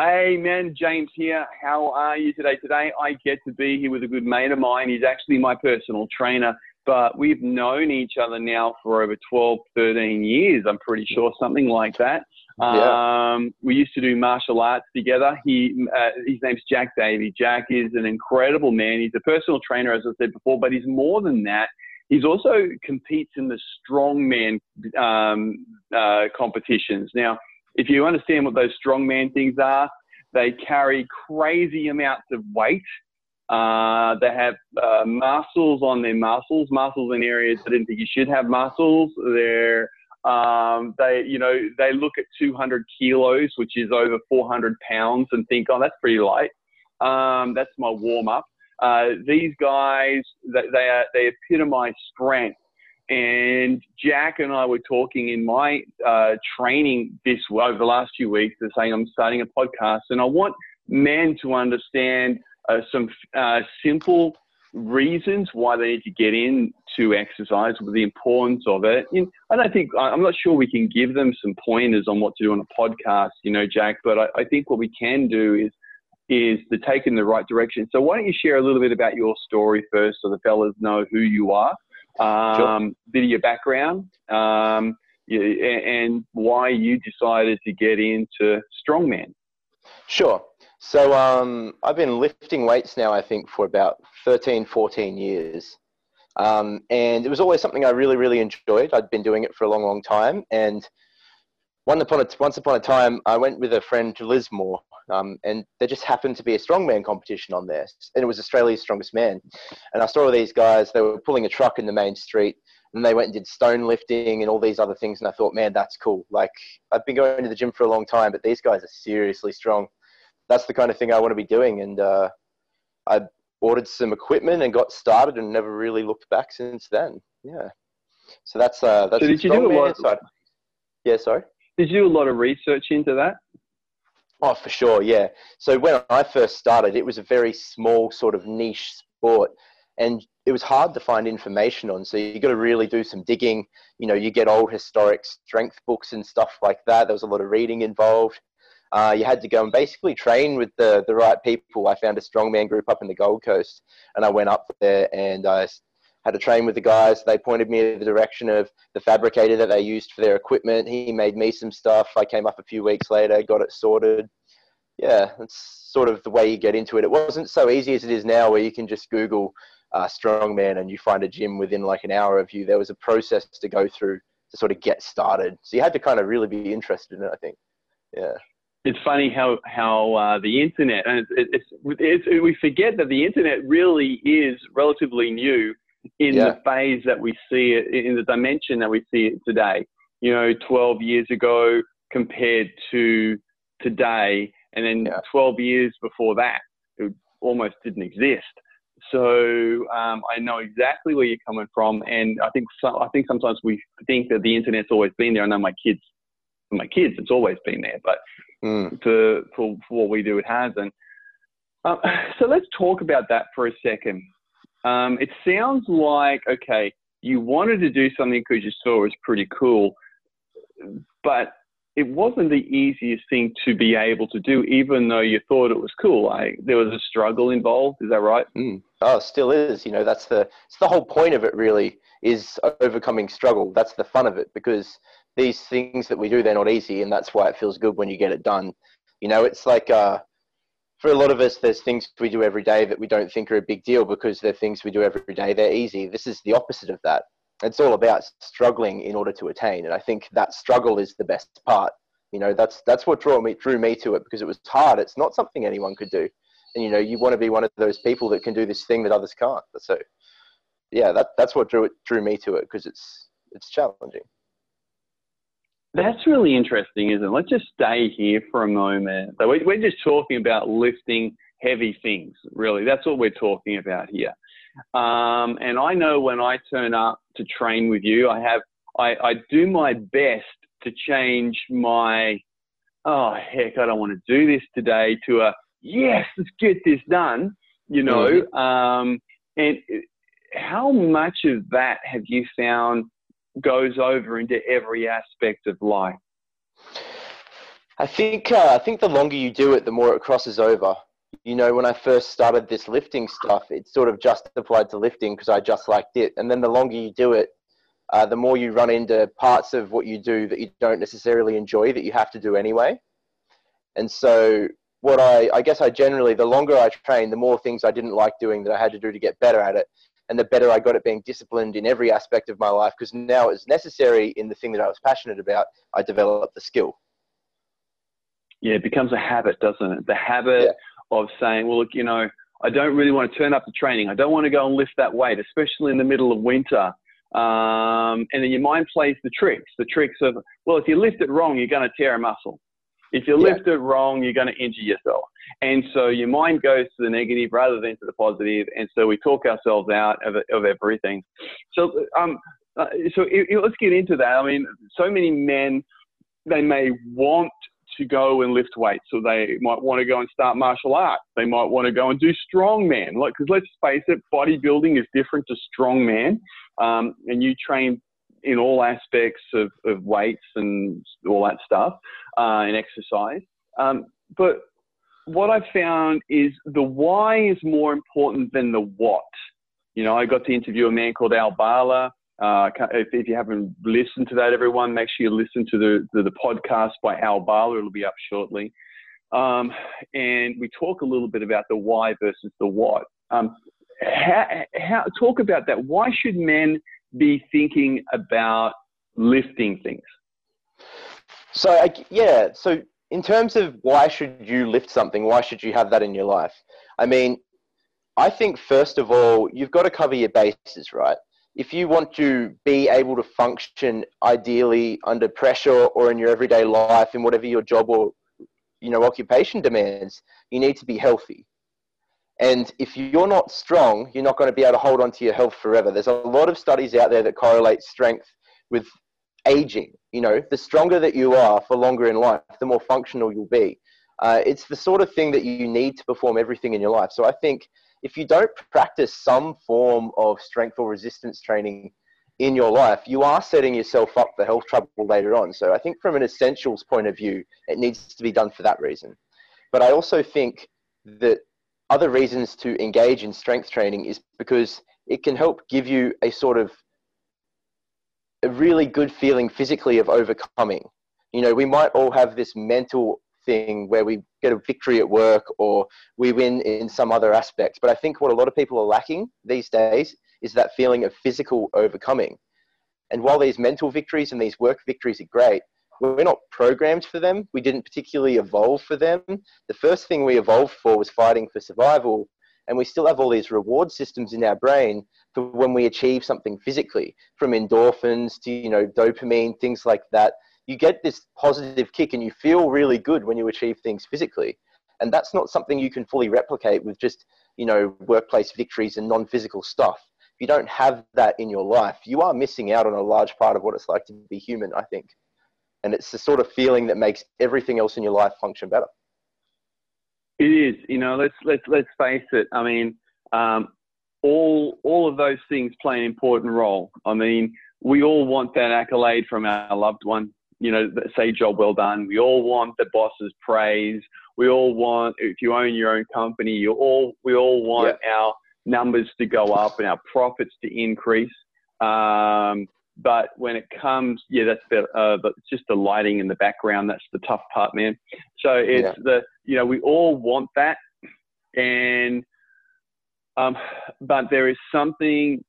Hey, man, James here. How are you today? Today, I get to be here with a good mate of mine. He's actually my personal trainer, but we've known each other now for over 12, 13 years. I'm pretty sure, something like that. Yeah. Um, we used to do martial arts together. He, uh, his name's Jack Davey. Jack is an incredible man. He's a personal trainer, as I said before, but he's more than that. He's also competes in the strongman um, uh, competitions. Now, if you understand what those strongman things are, they carry crazy amounts of weight. Uh, they have uh, muscles on their muscles, muscles in areas that didn't think you should have muscles. They're um, they, you know, they look at 200 kilos, which is over 400 pounds, and think, oh, that's pretty light. Um, that's my warm up. Uh, these guys, they, they, are, they epitomize strength. And Jack and I were talking in my uh, training this over the last few weeks. They're saying I'm starting a podcast, and I want men to understand uh, some uh, simple reasons why they need to get into exercise, with the importance of it. And I don't think I'm not sure we can give them some pointers on what to do on a podcast, you know, Jack. But I, I think what we can do is is to take in the right direction. So why don't you share a little bit about your story first, so the fellas know who you are um, sure. bit of your background, um, and why you decided to get into strongman. Sure. So um, I've been lifting weights now, I think, for about 13, 14 years. Um, and it was always something I really, really enjoyed. I'd been doing it for a long, long time. And one upon a, once upon a time, I went with a friend to Lismore, um, and there just happened to be a strongman competition on there, and it was Australia's strongest man. And I saw all these guys; they were pulling a truck in the main street, and they went and did stone lifting and all these other things. And I thought, man, that's cool. Like I've been going to the gym for a long time, but these guys are seriously strong. That's the kind of thing I want to be doing. And uh, I ordered some equipment and got started, and never really looked back since then. Yeah. So that's uh, that's. So did you do lot? Yeah, sorry. Did you do a lot of research into that? Oh, for sure, yeah. So when I first started, it was a very small sort of niche sport, and it was hard to find information on. So you got to really do some digging. You know, you get old historic strength books and stuff like that. There was a lot of reading involved. Uh, you had to go and basically train with the the right people. I found a strongman group up in the Gold Coast, and I went up there and I had to train with the guys. They pointed me in the direction of the fabricator that they used for their equipment. He made me some stuff. I came up a few weeks later, got it sorted. Yeah, that's sort of the way you get into it. It wasn't so easy as it is now, where you can just Google uh, strongman and you find a gym within like an hour of you. There was a process to go through to sort of get started. So you had to kind of really be interested in it, I think. Yeah it's funny how how uh, the internet and it's, it's, it's, we forget that the internet really is relatively new in yeah. the phase that we see it, in the dimension that we see it today. You know, 12 years ago compared to today, and then yeah. 12 years before that, it almost didn't exist. So um, I know exactly where you're coming from, and I think so, I think sometimes we think that the internet's always been there. I know my kids, my kids, it's always been there, but mm. for, for, for what we do, it hasn't. Uh, so let's talk about that for a second. Um, it sounds like, okay, you wanted to do something because you saw it was pretty cool, but it wasn't the easiest thing to be able to do, even though you thought it was cool. Like there was a struggle involved. Is that right? Mm. Oh, still is. You know, that's the it's the whole point of it. Really, is overcoming struggle. That's the fun of it because these things that we do, they're not easy, and that's why it feels good when you get it done. You know, it's like uh, for a lot of us, there's things we do every day that we don't think are a big deal because they're things we do every day. They're easy. This is the opposite of that. It's all about struggling in order to attain, and I think that struggle is the best part. You know, that's that's what drew me drew me to it because it was hard. It's not something anyone could do, and you know, you want to be one of those people that can do this thing that others can't. So, yeah, that that's what drew it drew me to it because it's it's challenging. That's really interesting, isn't it? Let's just stay here for a moment. We're just talking about lifting heavy things, really. That's what we're talking about here. Um, and I know when I turn up to train with you, I have I, I do my best to change my oh heck, I don't want to do this today to a yes, let's get this done. You know, mm-hmm. um, and how much of that have you found goes over into every aspect of life? I think uh, I think the longer you do it, the more it crosses over. You know, when I first started this lifting stuff, it sort of just applied to lifting because I just liked it. And then the longer you do it, uh, the more you run into parts of what you do that you don't necessarily enjoy that you have to do anyway. And so, what I, I guess I generally, the longer I train, the more things I didn't like doing that I had to do to get better at it. And the better I got at being disciplined in every aspect of my life, because now it's necessary in the thing that I was passionate about, I developed the skill. Yeah, it becomes a habit, doesn't it? The habit yeah. of saying, well, look, you know, I don't really want to turn up to training. I don't want to go and lift that weight, especially in the middle of winter. Um, and then your mind plays the tricks, the tricks of, well, if you lift it wrong, you're going to tear a muscle. If you lift yeah. it wrong, you're going to injure yourself. And so your mind goes to the negative rather than to the positive. And so we talk ourselves out of, of everything. So, um, uh, so it, it, let's get into that. I mean, so many men, they may want to go and lift weights, so they might want to go and start martial arts. They might want to go and do strongman. Like, because let's face it, bodybuilding is different to strongman. Um, and you train in all aspects of, of weights and all that stuff uh, and exercise. Um, but what I've found is the why is more important than the what. You know, I got to interview a man called Al Bala. Uh, if, if, you haven't listened to that, everyone, make sure you listen to the, the, the podcast by Al Bala. It'll be up shortly. Um, and we talk a little bit about the why versus the what. Um, how, how, talk about that. Why should men be thinking about lifting things? So, I, yeah, so in terms of why should you lift something, why should you have that in your life? I mean, I think first of all, you've got to cover your bases, right? If you want to be able to function ideally under pressure or in your everyday life, in whatever your job or you know occupation demands, you need to be healthy. And if you're not strong, you're not going to be able to hold on to your health forever. There's a lot of studies out there that correlate strength with aging. You know, the stronger that you are for longer in life, the more functional you'll be. Uh, it's the sort of thing that you need to perform everything in your life. So I think if you don't practice some form of strength or resistance training in your life, you are setting yourself up for health trouble later on. So I think from an essentials point of view, it needs to be done for that reason. But I also think that other reasons to engage in strength training is because it can help give you a sort of a really good feeling physically of overcoming. You know, we might all have this mental thing where we get a victory at work or we win in some other aspects. But I think what a lot of people are lacking these days is that feeling of physical overcoming. And while these mental victories and these work victories are great, we're not programmed for them. We didn't particularly evolve for them. The first thing we evolved for was fighting for survival. And we still have all these reward systems in our brain for when we achieve something physically, from endorphins to, you know, dopamine, things like that. You get this positive kick and you feel really good when you achieve things physically. And that's not something you can fully replicate with just, you know, workplace victories and non-physical stuff. If you don't have that in your life, you are missing out on a large part of what it's like to be human, I think and it's the sort of feeling that makes everything else in your life function better. It is, you know. Let's let's let's face it. I mean, um, all all of those things play an important role. I mean, we all want that accolade from our loved one. You know, say job well done. We all want the boss's praise. We all want, if you own your own company, you all we all want yeah. our numbers to go up and our profits to increase. Um, but when it comes, yeah, that's better. Uh, but it's just the lighting in the background. That's the tough part, man. So it's yeah. the, you know, we all want that. And, um, but there is something,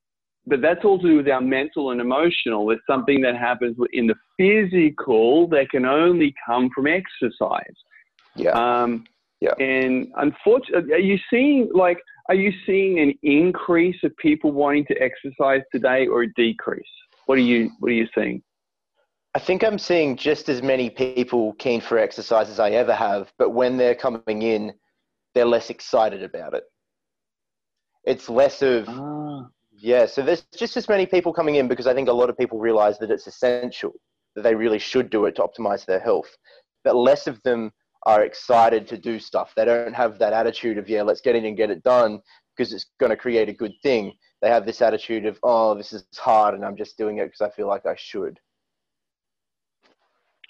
but that's all to do with our mental and emotional. There's something that happens in the physical that can only come from exercise. Yeah. Um, yeah. And unfortunately, are you seeing like, are you seeing an increase of people wanting to exercise today or a decrease? What are you What are you seeing? I think I'm seeing just as many people keen for exercise as I ever have, but when they're coming in, they're less excited about it. It's less of ah. yeah. So there's just as many people coming in because I think a lot of people realize that it's essential that they really should do it to optimize their health, but less of them are excited to do stuff. They don't have that attitude of yeah, let's get in and get it done because it's going to create a good thing they have this attitude of, oh, this is hard and I'm just doing it because I feel like I should.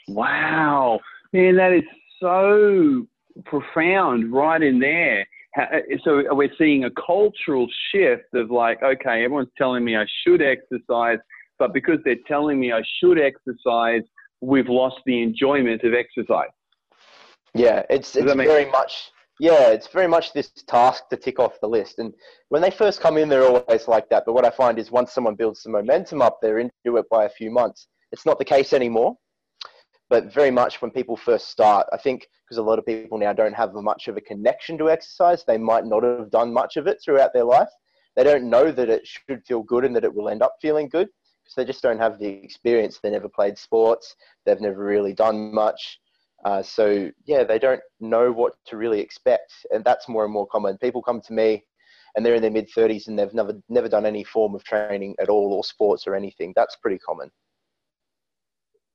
Wow. Man, that is so profound right in there. Uh, so we're seeing a cultural shift of like, okay, everyone's telling me I should exercise, but because they're telling me I should exercise, we've lost the enjoyment of exercise. Yeah, it's it's very sense? much yeah, it's very much this task to tick off the list. And when they first come in, they're always like that. But what I find is once someone builds some momentum up, they're into it by a few months. It's not the case anymore. But very much when people first start, I think because a lot of people now don't have much of a connection to exercise, they might not have done much of it throughout their life. They don't know that it should feel good and that it will end up feeling good because they just don't have the experience. They never played sports, they've never really done much uh, so yeah, they don't know what to really expect, and that's more and more common. People come to me, and they're in their mid thirties, and they've never never done any form of training at all, or sports or anything. That's pretty common.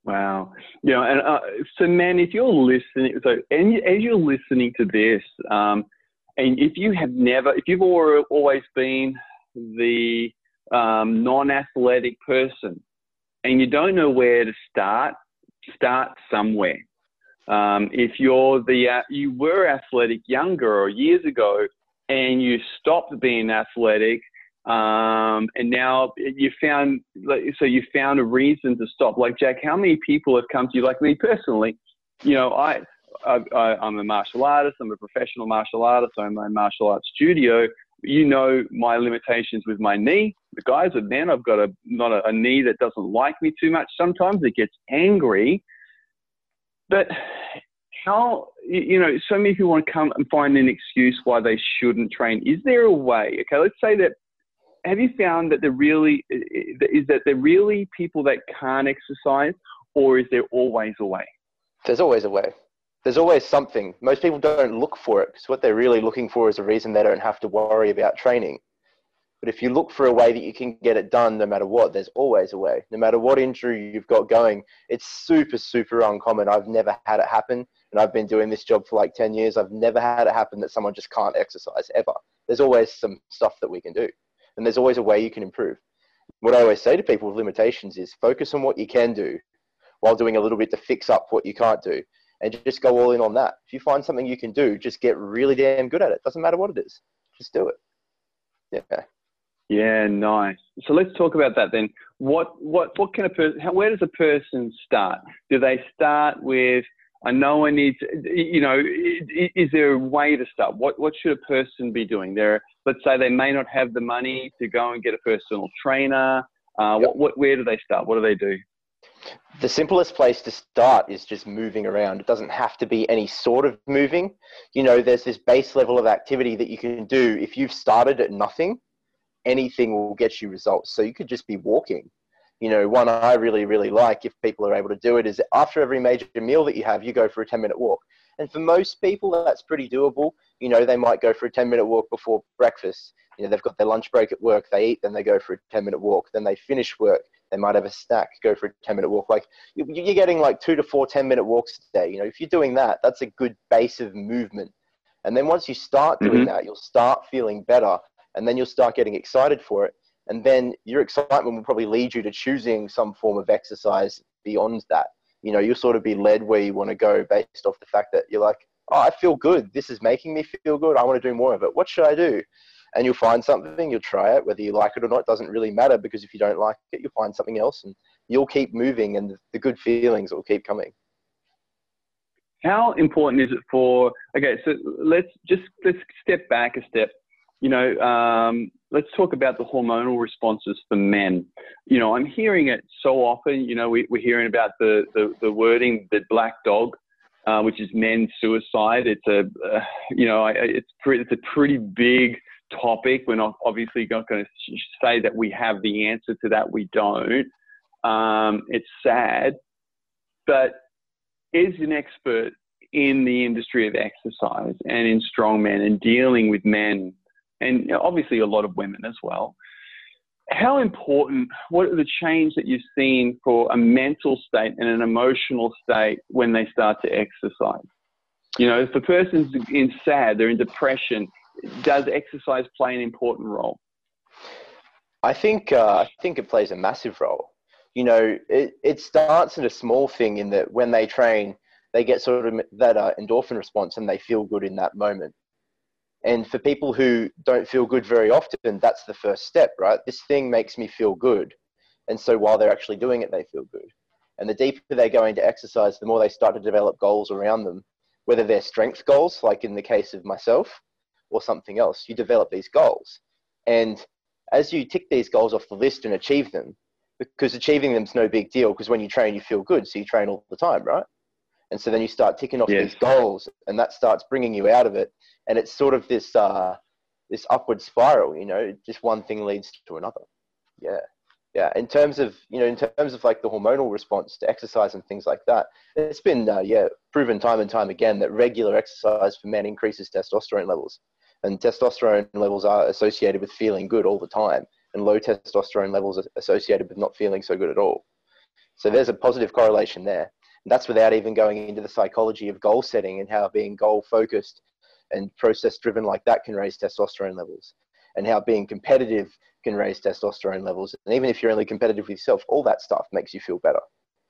Wow. Yeah, and uh, so man, if you're listening, so and as you're listening to this, um, and if you have never, if you've always been the um, non-athletic person, and you don't know where to start, start somewhere. Um, if you're the uh, you were athletic younger or years ago, and you stopped being athletic, um, and now you found so you found a reason to stop. Like Jack, how many people have come to you? Like me personally, you know, I, I I'm a martial artist. I'm a professional martial artist. I own my martial arts studio. You know my limitations with my knee. The guys are then I've got a not a, a knee that doesn't like me too much. Sometimes it gets angry but how, you know, so many people want to come and find an excuse why they shouldn't train. Is there a way? Okay, let's say that. Have you found that there really is that there really people that can't exercise, or is there always a way? There's always a way. There's always something. Most people don't look for it because what they're really looking for is a reason they don't have to worry about training. But if you look for a way that you can get it done no matter what, there's always a way. No matter what injury you've got going, it's super, super uncommon. I've never had it happen. And I've been doing this job for like 10 years. I've never had it happen that someone just can't exercise ever. There's always some stuff that we can do. And there's always a way you can improve. What I always say to people with limitations is focus on what you can do while doing a little bit to fix up what you can't do. And just go all in on that. If you find something you can do, just get really damn good at it. Doesn't matter what it is. Just do it. Yeah. Yeah, nice. So let's talk about that then. What what what can a person? Where does a person start? Do they start with? I know I need to. You know, is there a way to start? What what should a person be doing? There, let's say they may not have the money to go and get a personal trainer. Uh, yep. what, what where do they start? What do they do? The simplest place to start is just moving around. It doesn't have to be any sort of moving. You know, there's this base level of activity that you can do if you've started at nothing anything will get you results. So you could just be walking. You know, one I really, really like if people are able to do it is after every major meal that you have, you go for a 10 minute walk. And for most people, that's pretty doable. You know, they might go for a 10 minute walk before breakfast. You know, they've got their lunch break at work, they eat, then they go for a 10 minute walk. Then they finish work, they might have a snack, go for a 10 minute walk. Like you're getting like two to four 10 minute walks a day. You know, if you're doing that, that's a good base of movement. And then once you start doing mm-hmm. that, you'll start feeling better and then you'll start getting excited for it. And then your excitement will probably lead you to choosing some form of exercise beyond that. You know, you'll sort of be led where you want to go based off the fact that you're like, oh, I feel good. This is making me feel good. I want to do more of it. What should I do? And you'll find something, you'll try it, whether you like it or not, it doesn't really matter because if you don't like it, you'll find something else and you'll keep moving and the good feelings will keep coming. How important is it for, okay, so let's just, let's step back a step you know, um, let's talk about the hormonal responses for men. You know, I'm hearing it so often. You know, we, are hearing about the, the, the, wording, the black dog, uh, which is men's suicide. It's a, uh, you know, it's, pretty, it's a pretty big topic. We're not obviously not going to say that we have the answer to that. We don't. Um, it's sad, but is an expert in the industry of exercise and in strongmen and dealing with men and obviously a lot of women as well. How important, what are the change that you've seen for a mental state and an emotional state when they start to exercise? You know, if the person's in sad, they're in depression, does exercise play an important role? I think uh, I think it plays a massive role. You know, it, it starts in a small thing in that when they train, they get sort of that uh, endorphin response and they feel good in that moment. And for people who don't feel good very often, that's the first step, right? This thing makes me feel good. And so while they're actually doing it, they feel good. And the deeper they go into exercise, the more they start to develop goals around them, whether they're strength goals, like in the case of myself, or something else. You develop these goals. And as you tick these goals off the list and achieve them, because achieving them is no big deal, because when you train, you feel good. So you train all the time, right? And so then you start ticking off yes. these goals, and that starts bringing you out of it. And it's sort of this uh, this upward spiral, you know, just one thing leads to another. Yeah yeah in terms of you know in terms of like the hormonal response to exercise and things like that it's been uh, yeah proven time and time again that regular exercise for men increases testosterone levels and testosterone levels are associated with feeling good all the time and low testosterone levels are associated with not feeling so good at all so there's a positive correlation there and that's without even going into the psychology of goal setting and how being goal focused and process driven like that can raise testosterone levels and how being competitive can raise testosterone levels. And even if you're only competitive with yourself, all that stuff makes you feel better.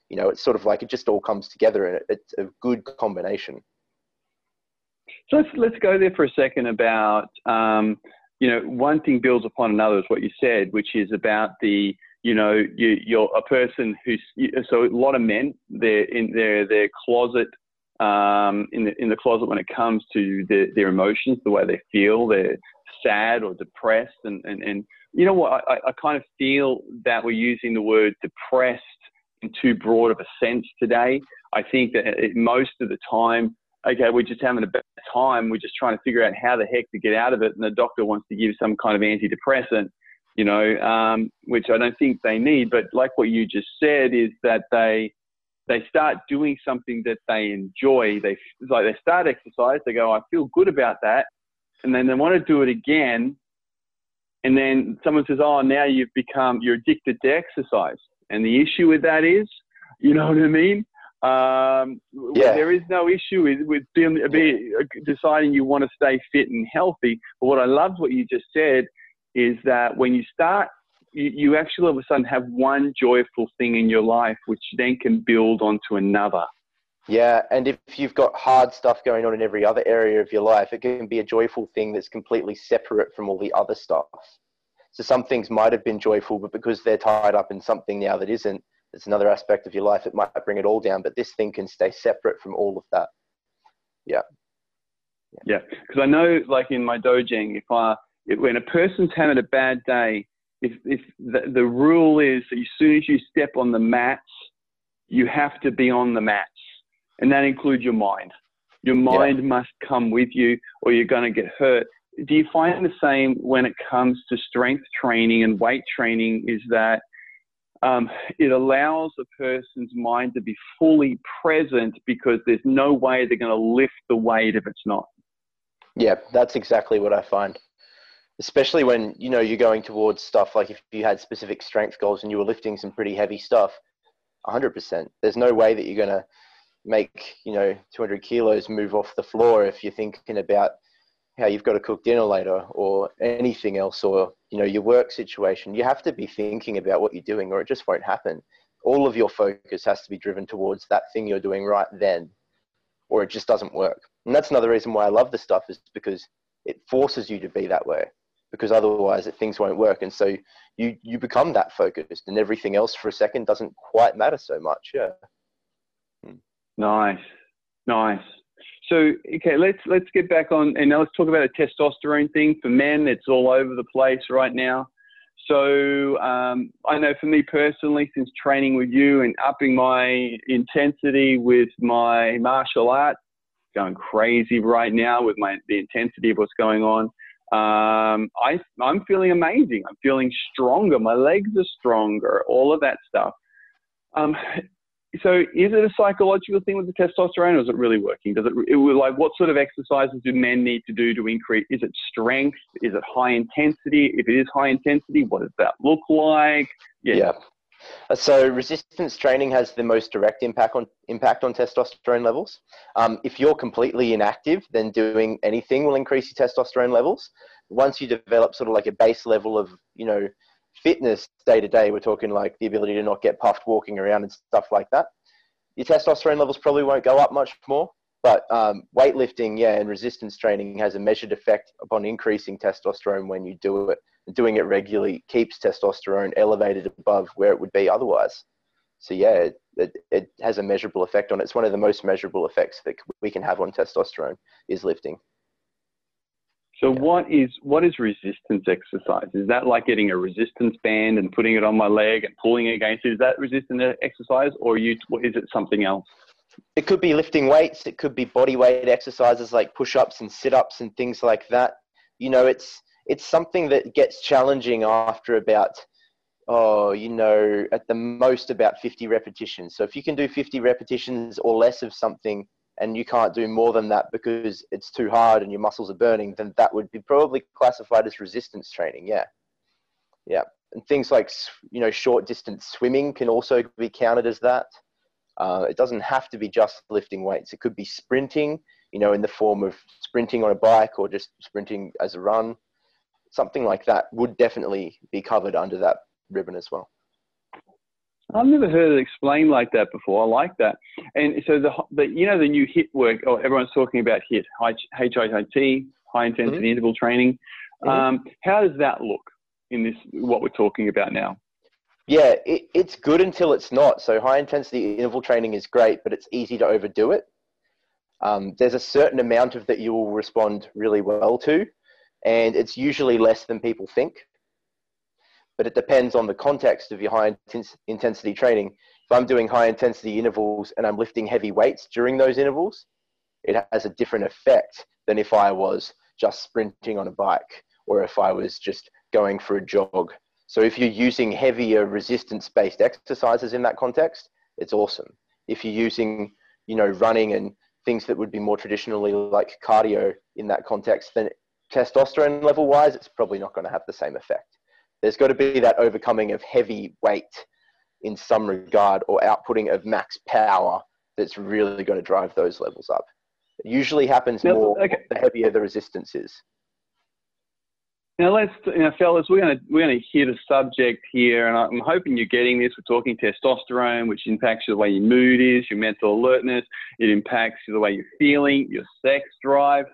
You know, it's sort of like it just all comes together and it's a good combination. So let's, let's go there for a second about, um, you know, one thing builds upon another is what you said, which is about the, you know, you, you're a person who's, so a lot of men, they're in their, their closet um, in the in the closet when it comes to the, their emotions, the way they feel. They're sad or depressed, and and, and you know what? I, I kind of feel that we're using the word depressed in too broad of a sense today. I think that it, most of the time, okay, we're just having a bad time. We're just trying to figure out how the heck to get out of it, and the doctor wants to give some kind of antidepressant, you know, um, which I don't think they need. But like what you just said, is that they they start doing something that they enjoy. They like they start exercise. They go, I feel good about that, and then they want to do it again and then someone says, "Oh, now you've become you're addicted to exercise." And the issue with that is, you know what I mean? Um, yeah. There is no issue with, with being, be, deciding you want to stay fit and healthy. But what I loved what you just said is that when you start, you, you actually all of a sudden have one joyful thing in your life, which then can build onto another. Yeah, and if you've got hard stuff going on in every other area of your life, it can be a joyful thing that's completely separate from all the other stuff. So some things might have been joyful, but because they're tied up in something now that isn't, it's another aspect of your life. It might bring it all down, but this thing can stay separate from all of that. Yeah. Yeah, because I know, like in my dojang, if I when a person's having a bad day, if if the, the rule is that as soon as you step on the mats, you have to be on the mats and that includes your mind. Your mind yeah. must come with you, or you're going to get hurt. Do you find the same when it comes to strength training and weight training? Is that um, it allows a person's mind to be fully present because there's no way they're going to lift the weight if it's not. Yeah, that's exactly what I find. Especially when you know you're going towards stuff like if you had specific strength goals and you were lifting some pretty heavy stuff, 100%. There's no way that you're going to make you know 200 kilos move off the floor if you're thinking about how you've got to cook dinner later or anything else or you know your work situation. You have to be thinking about what you're doing or it just won't happen. All of your focus has to be driven towards that thing you're doing right then or it just doesn't work. And that's another reason why i love this stuff is because it forces you to be that way because otherwise things won't work and so you you become that focused and everything else for a second doesn't quite matter so much yeah Nice, nice. So okay, let's let's get back on and now let's talk about a testosterone thing for men. It's all over the place right now. So um, I know for me personally, since training with you and upping my intensity with my martial arts, going crazy right now with my the intensity of what's going on. Um, I I'm feeling amazing. I'm feeling stronger. My legs are stronger. All of that stuff. Um, so is it a psychological thing with the testosterone or is it really working? Does it, it like what sort of exercises do men need to do to increase? Is it strength? Is it high intensity? If it is high intensity, what does that look like? Yeah. yeah. So resistance training has the most direct impact on impact on testosterone levels. Um, if you're completely inactive, then doing anything will increase your testosterone levels. Once you develop sort of like a base level of you know fitness day to day, we're talking like the ability to not get puffed walking around and stuff like that. your testosterone levels probably won't go up much more. But um, weightlifting, yeah, and resistance training has a measured effect upon increasing testosterone when you do it. Doing it regularly keeps testosterone elevated above where it would be otherwise. So yeah, it, it, it has a measurable effect on it. It's one of the most measurable effects that we can have on testosterone is lifting. So yeah. what is what is resistance exercise? Is that like getting a resistance band and putting it on my leg and pulling against it? Is that resistance exercise, or you is it something else? It could be lifting weights. It could be body weight exercises like push-ups and sit-ups and things like that. You know, it's it's something that gets challenging after about oh, you know, at the most about 50 repetitions. So if you can do 50 repetitions or less of something and you can't do more than that because it's too hard and your muscles are burning, then that would be probably classified as resistance training. Yeah. Yeah. And things like, you know, short distance swimming can also be counted as that. Uh, it doesn't have to be just lifting weights. It could be sprinting, you know, in the form of sprinting on a bike or just sprinting as a run. Something like that would definitely be covered under that ribbon as well. I've never heard it explained like that before. I like that. And so the, the you know the new HIIT work. Oh, everyone's talking about HIIT, HIIT, high intensity mm-hmm. interval training. Mm-hmm. Um, how does that look in this what we're talking about now? Yeah, it, it's good until it's not. So high intensity interval training is great, but it's easy to overdo it. Um, there's a certain amount of that you will respond really well to, and it's usually less than people think but it depends on the context of your high intensity training. If I'm doing high intensity intervals and I'm lifting heavy weights during those intervals, it has a different effect than if I was just sprinting on a bike or if I was just going for a jog. So if you're using heavier resistance based exercises in that context, it's awesome. If you're using, you know, running and things that would be more traditionally like cardio in that context, then testosterone level wise, it's probably not going to have the same effect there's got to be that overcoming of heavy weight in some regard or outputting of max power that's really going to drive those levels up. It usually happens now, more okay. the heavier the resistance is. Now let's, you know, fellas, we're going to we're to hit a subject here, and I'm hoping you're getting this. We're talking testosterone, which impacts the way your mood is, your mental alertness. It impacts the way you're feeling, your sex drive.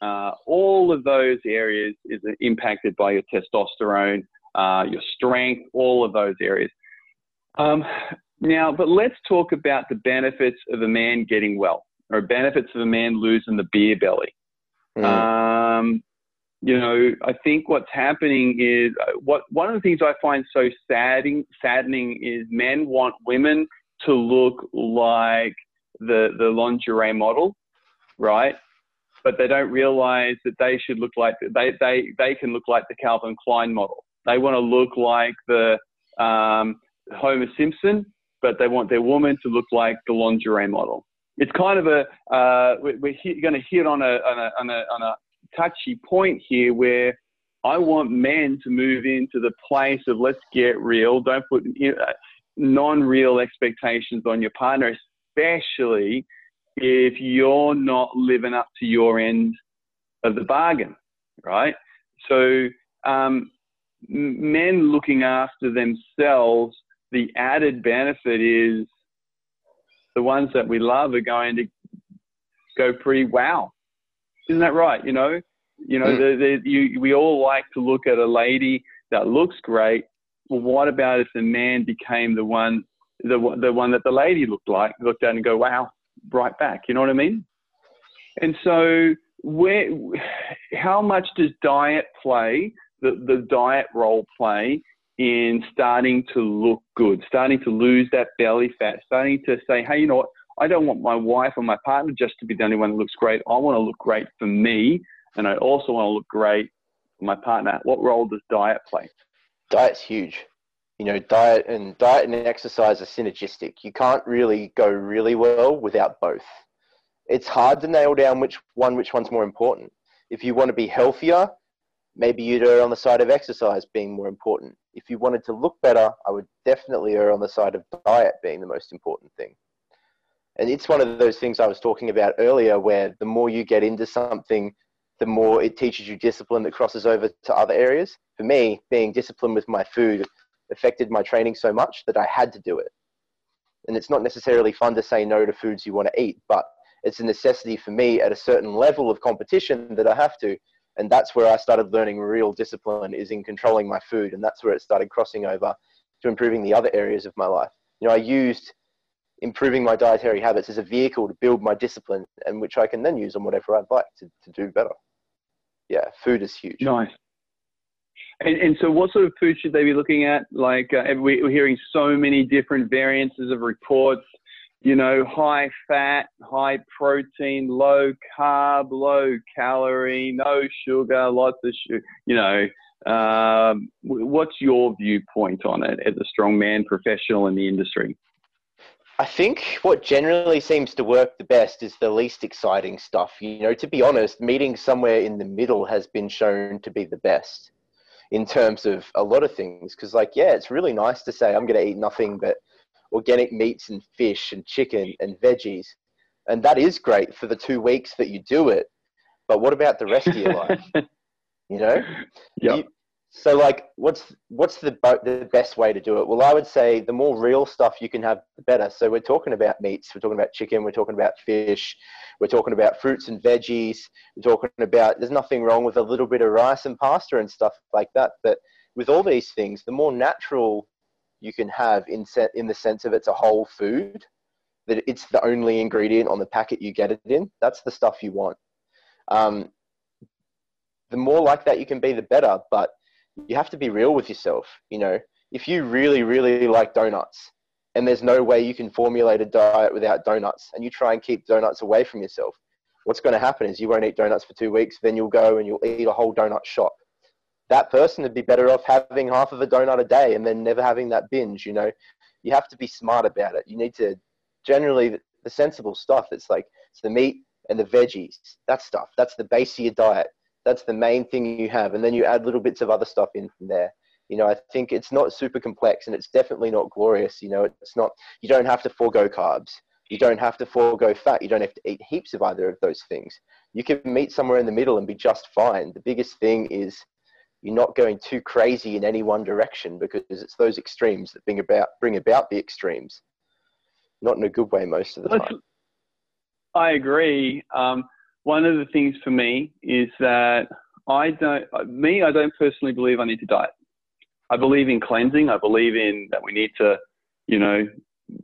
Uh, all of those areas is impacted by your testosterone uh, your strength, all of those areas. Um, now, but let's talk about the benefits of a man getting well, or benefits of a man losing the beer belly. Mm. Um, you know, I think what's happening is uh, what one of the things I find so saddening, saddening is men want women to look like the the lingerie model, right? But they don't realize that they should look like they they they can look like the Calvin Klein model. They want to look like the um, Homer Simpson, but they want their woman to look like the lingerie model. It's kind of a uh, we're, going to hit on a, on a on a on a touchy point here where I want men to move into the place of let's get real. Don't put non-real expectations on your partner, especially if you're not living up to your end of the bargain, right? So um, men looking after themselves, the added benefit is the ones that we love are going to go pretty wow. Isn't that right? You know, you know, mm. the, the, you, we all like to look at a lady that looks great. Well, what about if the man became the one, the the one that the lady looked like, looked at and go, wow, right back. You know what I mean? And so, where, how much does diet play? the, the diet role play in starting to look good, starting to lose that belly fat, starting to say, hey, you know what? I don't want my wife or my partner just to be the only one that looks great. I want to look great for me, and I also want to look great for my partner. What role does diet play? Diet's huge. You know, diet and diet and exercise are synergistic. You can't really go really well without both. It's hard to nail down which one, which one's more important. If you want to be healthier, maybe you'd err on the side of exercise being more important. If you wanted to look better, I would definitely err on the side of diet being the most important thing. And it's one of those things I was talking about earlier where the more you get into something, the more it teaches you discipline that crosses over to other areas. For me, being disciplined with my food affected my training so much that I had to do it. and it's not necessarily fun to say no to foods you want to eat, but it's a necessity for me at a certain level of competition that I have to. And that's where I started learning real discipline is in controlling my food. And that's where it started crossing over to improving the other areas of my life. You know, I used improving my dietary habits as a vehicle to build my discipline and which I can then use on whatever I'd like to, to do better. Yeah, food is huge. Nice. And, and so, what sort of food should they be looking at? Like, uh, we're hearing so many different variances of reports. You know, high fat, high protein, low carb, low calorie, no sugar, lots of sugar. You know, um, what's your viewpoint on it as a strongman professional in the industry? I think what generally seems to work the best is the least exciting stuff. You know, to be honest, meeting somewhere in the middle has been shown to be the best in terms of a lot of things. Because, like, yeah, it's really nice to say I'm going to eat nothing but organic meats and fish and chicken and veggies. And that is great for the two weeks that you do it. But what about the rest of your life? You know? Yeah. So, like, what's what's the the best way to do it? Well, I would say the more real stuff you can have, the better. So, we're talking about meats, we're talking about chicken, we're talking about fish, we're talking about fruits and veggies. We're talking about there's nothing wrong with a little bit of rice and pasta and stuff like that. But with all these things, the more natural you can have in set in the sense of it's a whole food, that it's the only ingredient on the packet you get it in. That's the stuff you want. Um, the more like that you can be, the better. But you have to be real with yourself. You know, if you really, really like donuts and there's no way you can formulate a diet without donuts and you try and keep donuts away from yourself, what's going to happen is you won't eat donuts for two weeks, then you'll go and you'll eat a whole donut shop. That person would be better off having half of a donut a day and then never having that binge. You know, you have to be smart about it. You need to generally the sensible stuff. It's like it's the meat and the veggies. That stuff. That's the base of your diet that's the main thing you have. And then you add little bits of other stuff in from there. You know i think it's not super complex and it's definitely not glorious. You know it's not you don't have to forego carbs. You don't have to forego fat. You don't have to eat heaps of either of those things. You can meet somewhere in the middle and be just fine. The biggest thing is you're not going too crazy in any one direction because it's those extremes that bring about bring about the extremes. Not in a good way most of the time. I agree. Um, one of the things for me is that I don't, me, I don't personally believe I need to diet. I believe in cleansing. I believe in that we need to, you know,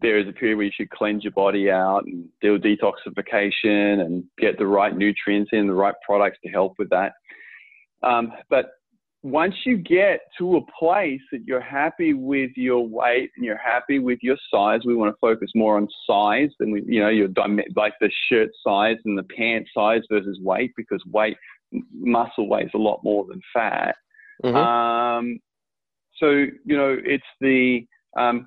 there is a period where you should cleanse your body out and do detoxification and get the right nutrients in, the right products to help with that. Um, but once you get to a place that you're happy with your weight and you're happy with your size, we want to focus more on size than we, you know, your like the shirt size and the pant size versus weight because weight, muscle weighs a lot more than fat. Mm-hmm. Um, so you know, it's the um,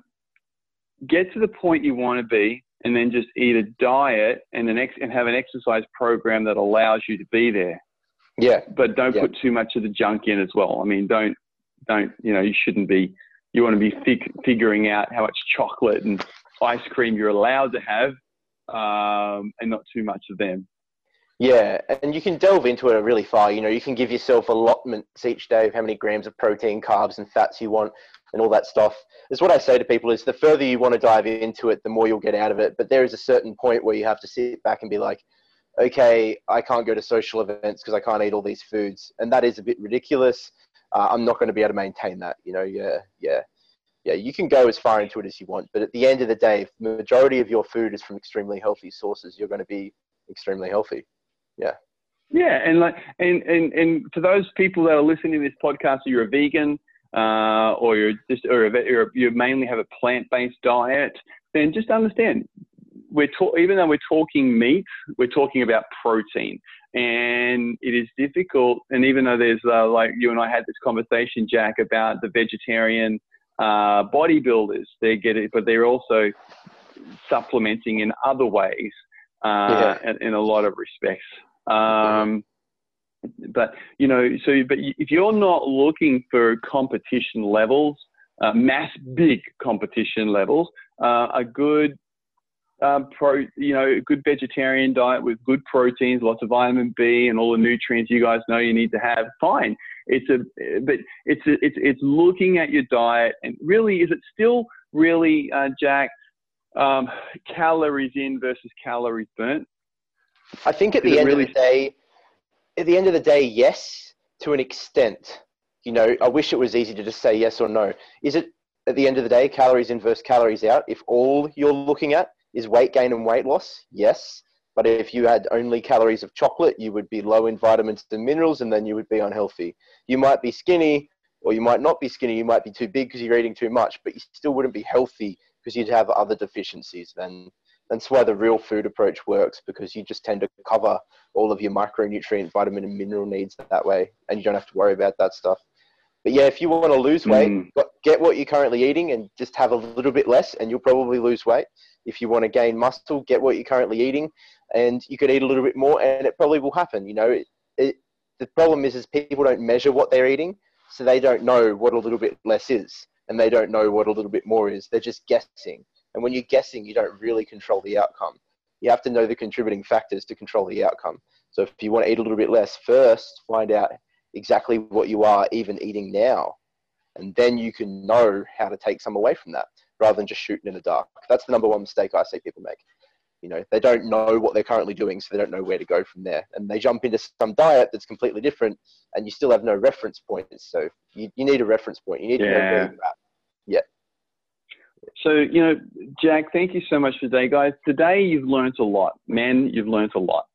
get to the point you want to be, and then just eat a diet and an ex- and have an exercise program that allows you to be there. Yeah. But don't yeah. put too much of the junk in as well. I mean, don't, don't, you know, you shouldn't be, you want to be fig- figuring out how much chocolate and ice cream you're allowed to have um, and not too much of them. Yeah, and you can delve into it really far. You know, you can give yourself allotments each day of how many grams of protein, carbs, and fats you want, and all that stuff. Is what I say to people: is the further you want to dive into it, the more you'll get out of it. But there is a certain point where you have to sit back and be like, okay, I can't go to social events because I can't eat all these foods, and that is a bit ridiculous. Uh, I'm not going to be able to maintain that. You know, yeah, yeah, yeah. You can go as far into it as you want, but at the end of the day, if the majority of your food is from extremely healthy sources, you're going to be extremely healthy. Yeah. Yeah, and like, and and and for those people that are listening to this podcast, or you're a vegan, uh, or you're just, or, a, or you mainly have a plant-based diet, then just understand we're ta- even though we're talking meat, we're talking about protein, and it is difficult. And even though there's uh, like you and I had this conversation, Jack, about the vegetarian uh, bodybuilders, they get it, but they're also supplementing in other ways uh, yeah. in, in, a lot of respects. Um, but you know, so but if you're not looking for competition levels, uh, mass big competition levels, uh, a good um, pro, you know, a good vegetarian diet with good proteins, lots of vitamin B, and all the nutrients you guys know you need to have. Fine. It's a, but it's a, it's it's looking at your diet and really, is it still really, uh, Jack, um, calories in versus calories burnt? I think at the end really... of the day, at the end of the day, yes, to an extent. You know, I wish it was easy to just say yes or no. Is it at the end of the day calories in versus calories out? If all you're looking at is weight gain and weight loss, yes. But if you had only calories of chocolate, you would be low in vitamins and minerals, and then you would be unhealthy. You might be skinny, or you might not be skinny. You might be too big because you're eating too much, but you still wouldn't be healthy because you'd have other deficiencies. Then that's why the real food approach works because you just tend to cover all of your micronutrient, vitamin, and mineral needs that way, and you don't have to worry about that stuff. But yeah, if you want to lose weight, mm. Get what you're currently eating and just have a little bit less, and you'll probably lose weight. If you want to gain muscle, get what you're currently eating, and you could eat a little bit more, and it probably will happen. You know, it, it, the problem is, is people don't measure what they're eating, so they don't know what a little bit less is, and they don't know what a little bit more is. They're just guessing, and when you're guessing, you don't really control the outcome. You have to know the contributing factors to control the outcome. So if you want to eat a little bit less, first find out exactly what you are even eating now, and then you can know how to take some away from that rather than just shooting in the dark. That's the number one mistake I see people make. You know they don't know what they're currently doing so they don't know where to go from there. And they jump into some diet that's completely different and you still have no reference points. So you, you need a reference point. You need yeah. to know where you're at. Yeah. So you know jack thank you so much for today guys. Today you've learned a lot. Man you've learned a lot.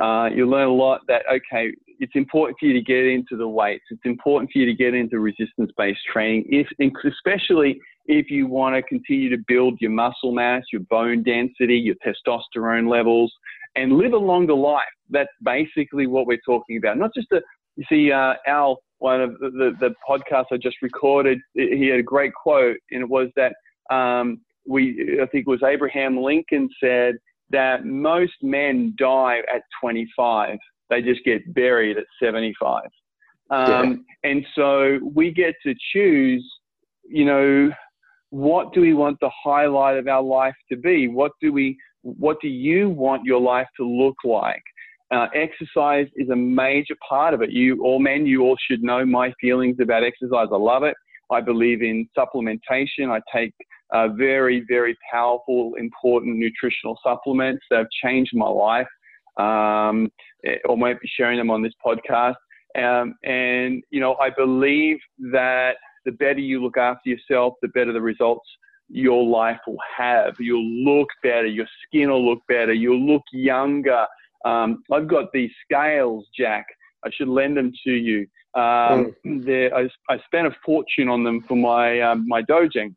Uh, you learn a lot that okay it's important for you to get into the weights it's important for you to get into resistance based training if especially if you want to continue to build your muscle mass, your bone density, your testosterone levels, and live a longer life. That's basically what we're talking about. Not just a, you see, uh, Al, one of the, the, the podcasts I just recorded, he had a great quote, and it was that um, we, I think it was Abraham Lincoln said that most men die at 25. They just get buried at 75. Um, yeah. And so we get to choose, you know, what do we want the highlight of our life to be? What do we, what do you want your life to look like? Uh, exercise is a major part of it. You all men, you all should know my feelings about exercise. I love it. I believe in supplementation. I take uh, very, very powerful, important nutritional supplements that have changed my life. Um, or might be sharing them on this podcast. Um, and you know, I believe that the better you look after yourself, the better the results your life will have. You'll look better, your skin will look better, you'll look younger. Um, I've got these scales, Jack. I should lend them to you. Um, mm. I, I, spent a fortune on them for my um, my dojang,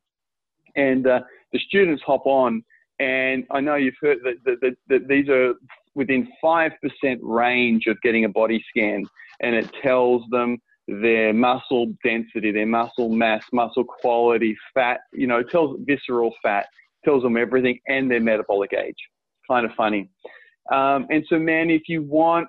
and uh, the students hop on. And I know you've heard that, that, that, that these are within five percent range of getting a body scan, and it tells them their muscle density, their muscle mass, muscle quality, fat, you know, tells visceral fat, tells them everything and their metabolic age. Kind of funny. Um, and so, man, if you want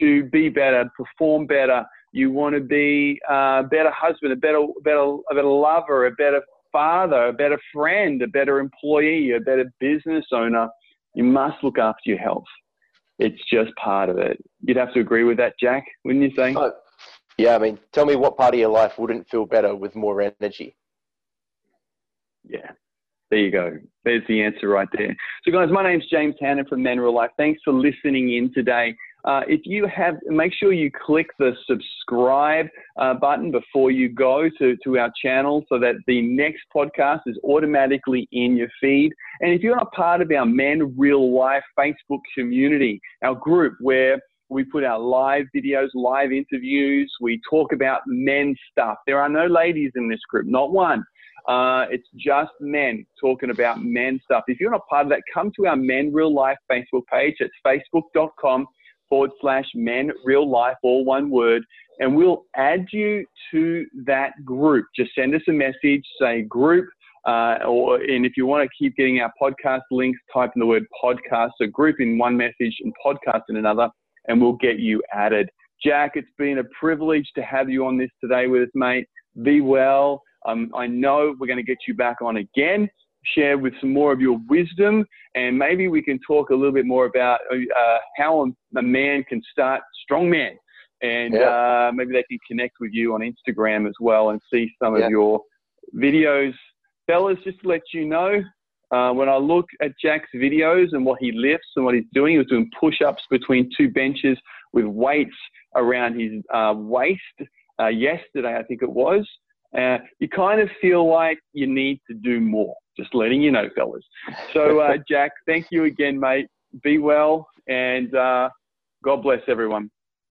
to be better, perform better, you want to be a better husband, a better, better, a better lover, a better father, a better friend, a better employee, a better business owner, you must look after your health. It's just part of it. You'd have to agree with that, Jack, wouldn't you say? Oh, yeah, I mean, tell me what part of your life wouldn't feel better with more energy? Yeah, there you go. There's the answer right there. So, guys, my name's James Hannon from Men Real Life. Thanks for listening in today. Uh, if you have, make sure you click the subscribe uh, button before you go to, to our channel so that the next podcast is automatically in your feed. And if you're not part of our Men Real Life Facebook community, our group where we put our live videos, live interviews. We talk about men stuff. There are no ladies in this group, not one. Uh, it's just men talking about men stuff. If you're not part of that, come to our Men Real Life Facebook page. It's facebook.com forward slash men real life, all one word, and we'll add you to that group. Just send us a message, say group, uh, or and if you want to keep getting our podcast links, type in the word podcast, so group in one message and podcast in another and we'll get you added. Jack, it's been a privilege to have you on this today with us, mate. Be well. Um, I know we're going to get you back on again, share with some more of your wisdom, and maybe we can talk a little bit more about uh, how a man can start strong man. And yeah. uh, maybe they can connect with you on Instagram as well and see some yeah. of your videos. Fellas, just to let you know, Uh, when I look at Jack's videos and what he lifts and what he's doing, he was doing push-ups between two benches with weights around his uh, waist uh, yesterday, I think it was. Uh, you kind of feel like you need to do more. Just letting you know, fellas. So, uh, Jack, thank you again, mate. Be well, and uh, God bless everyone.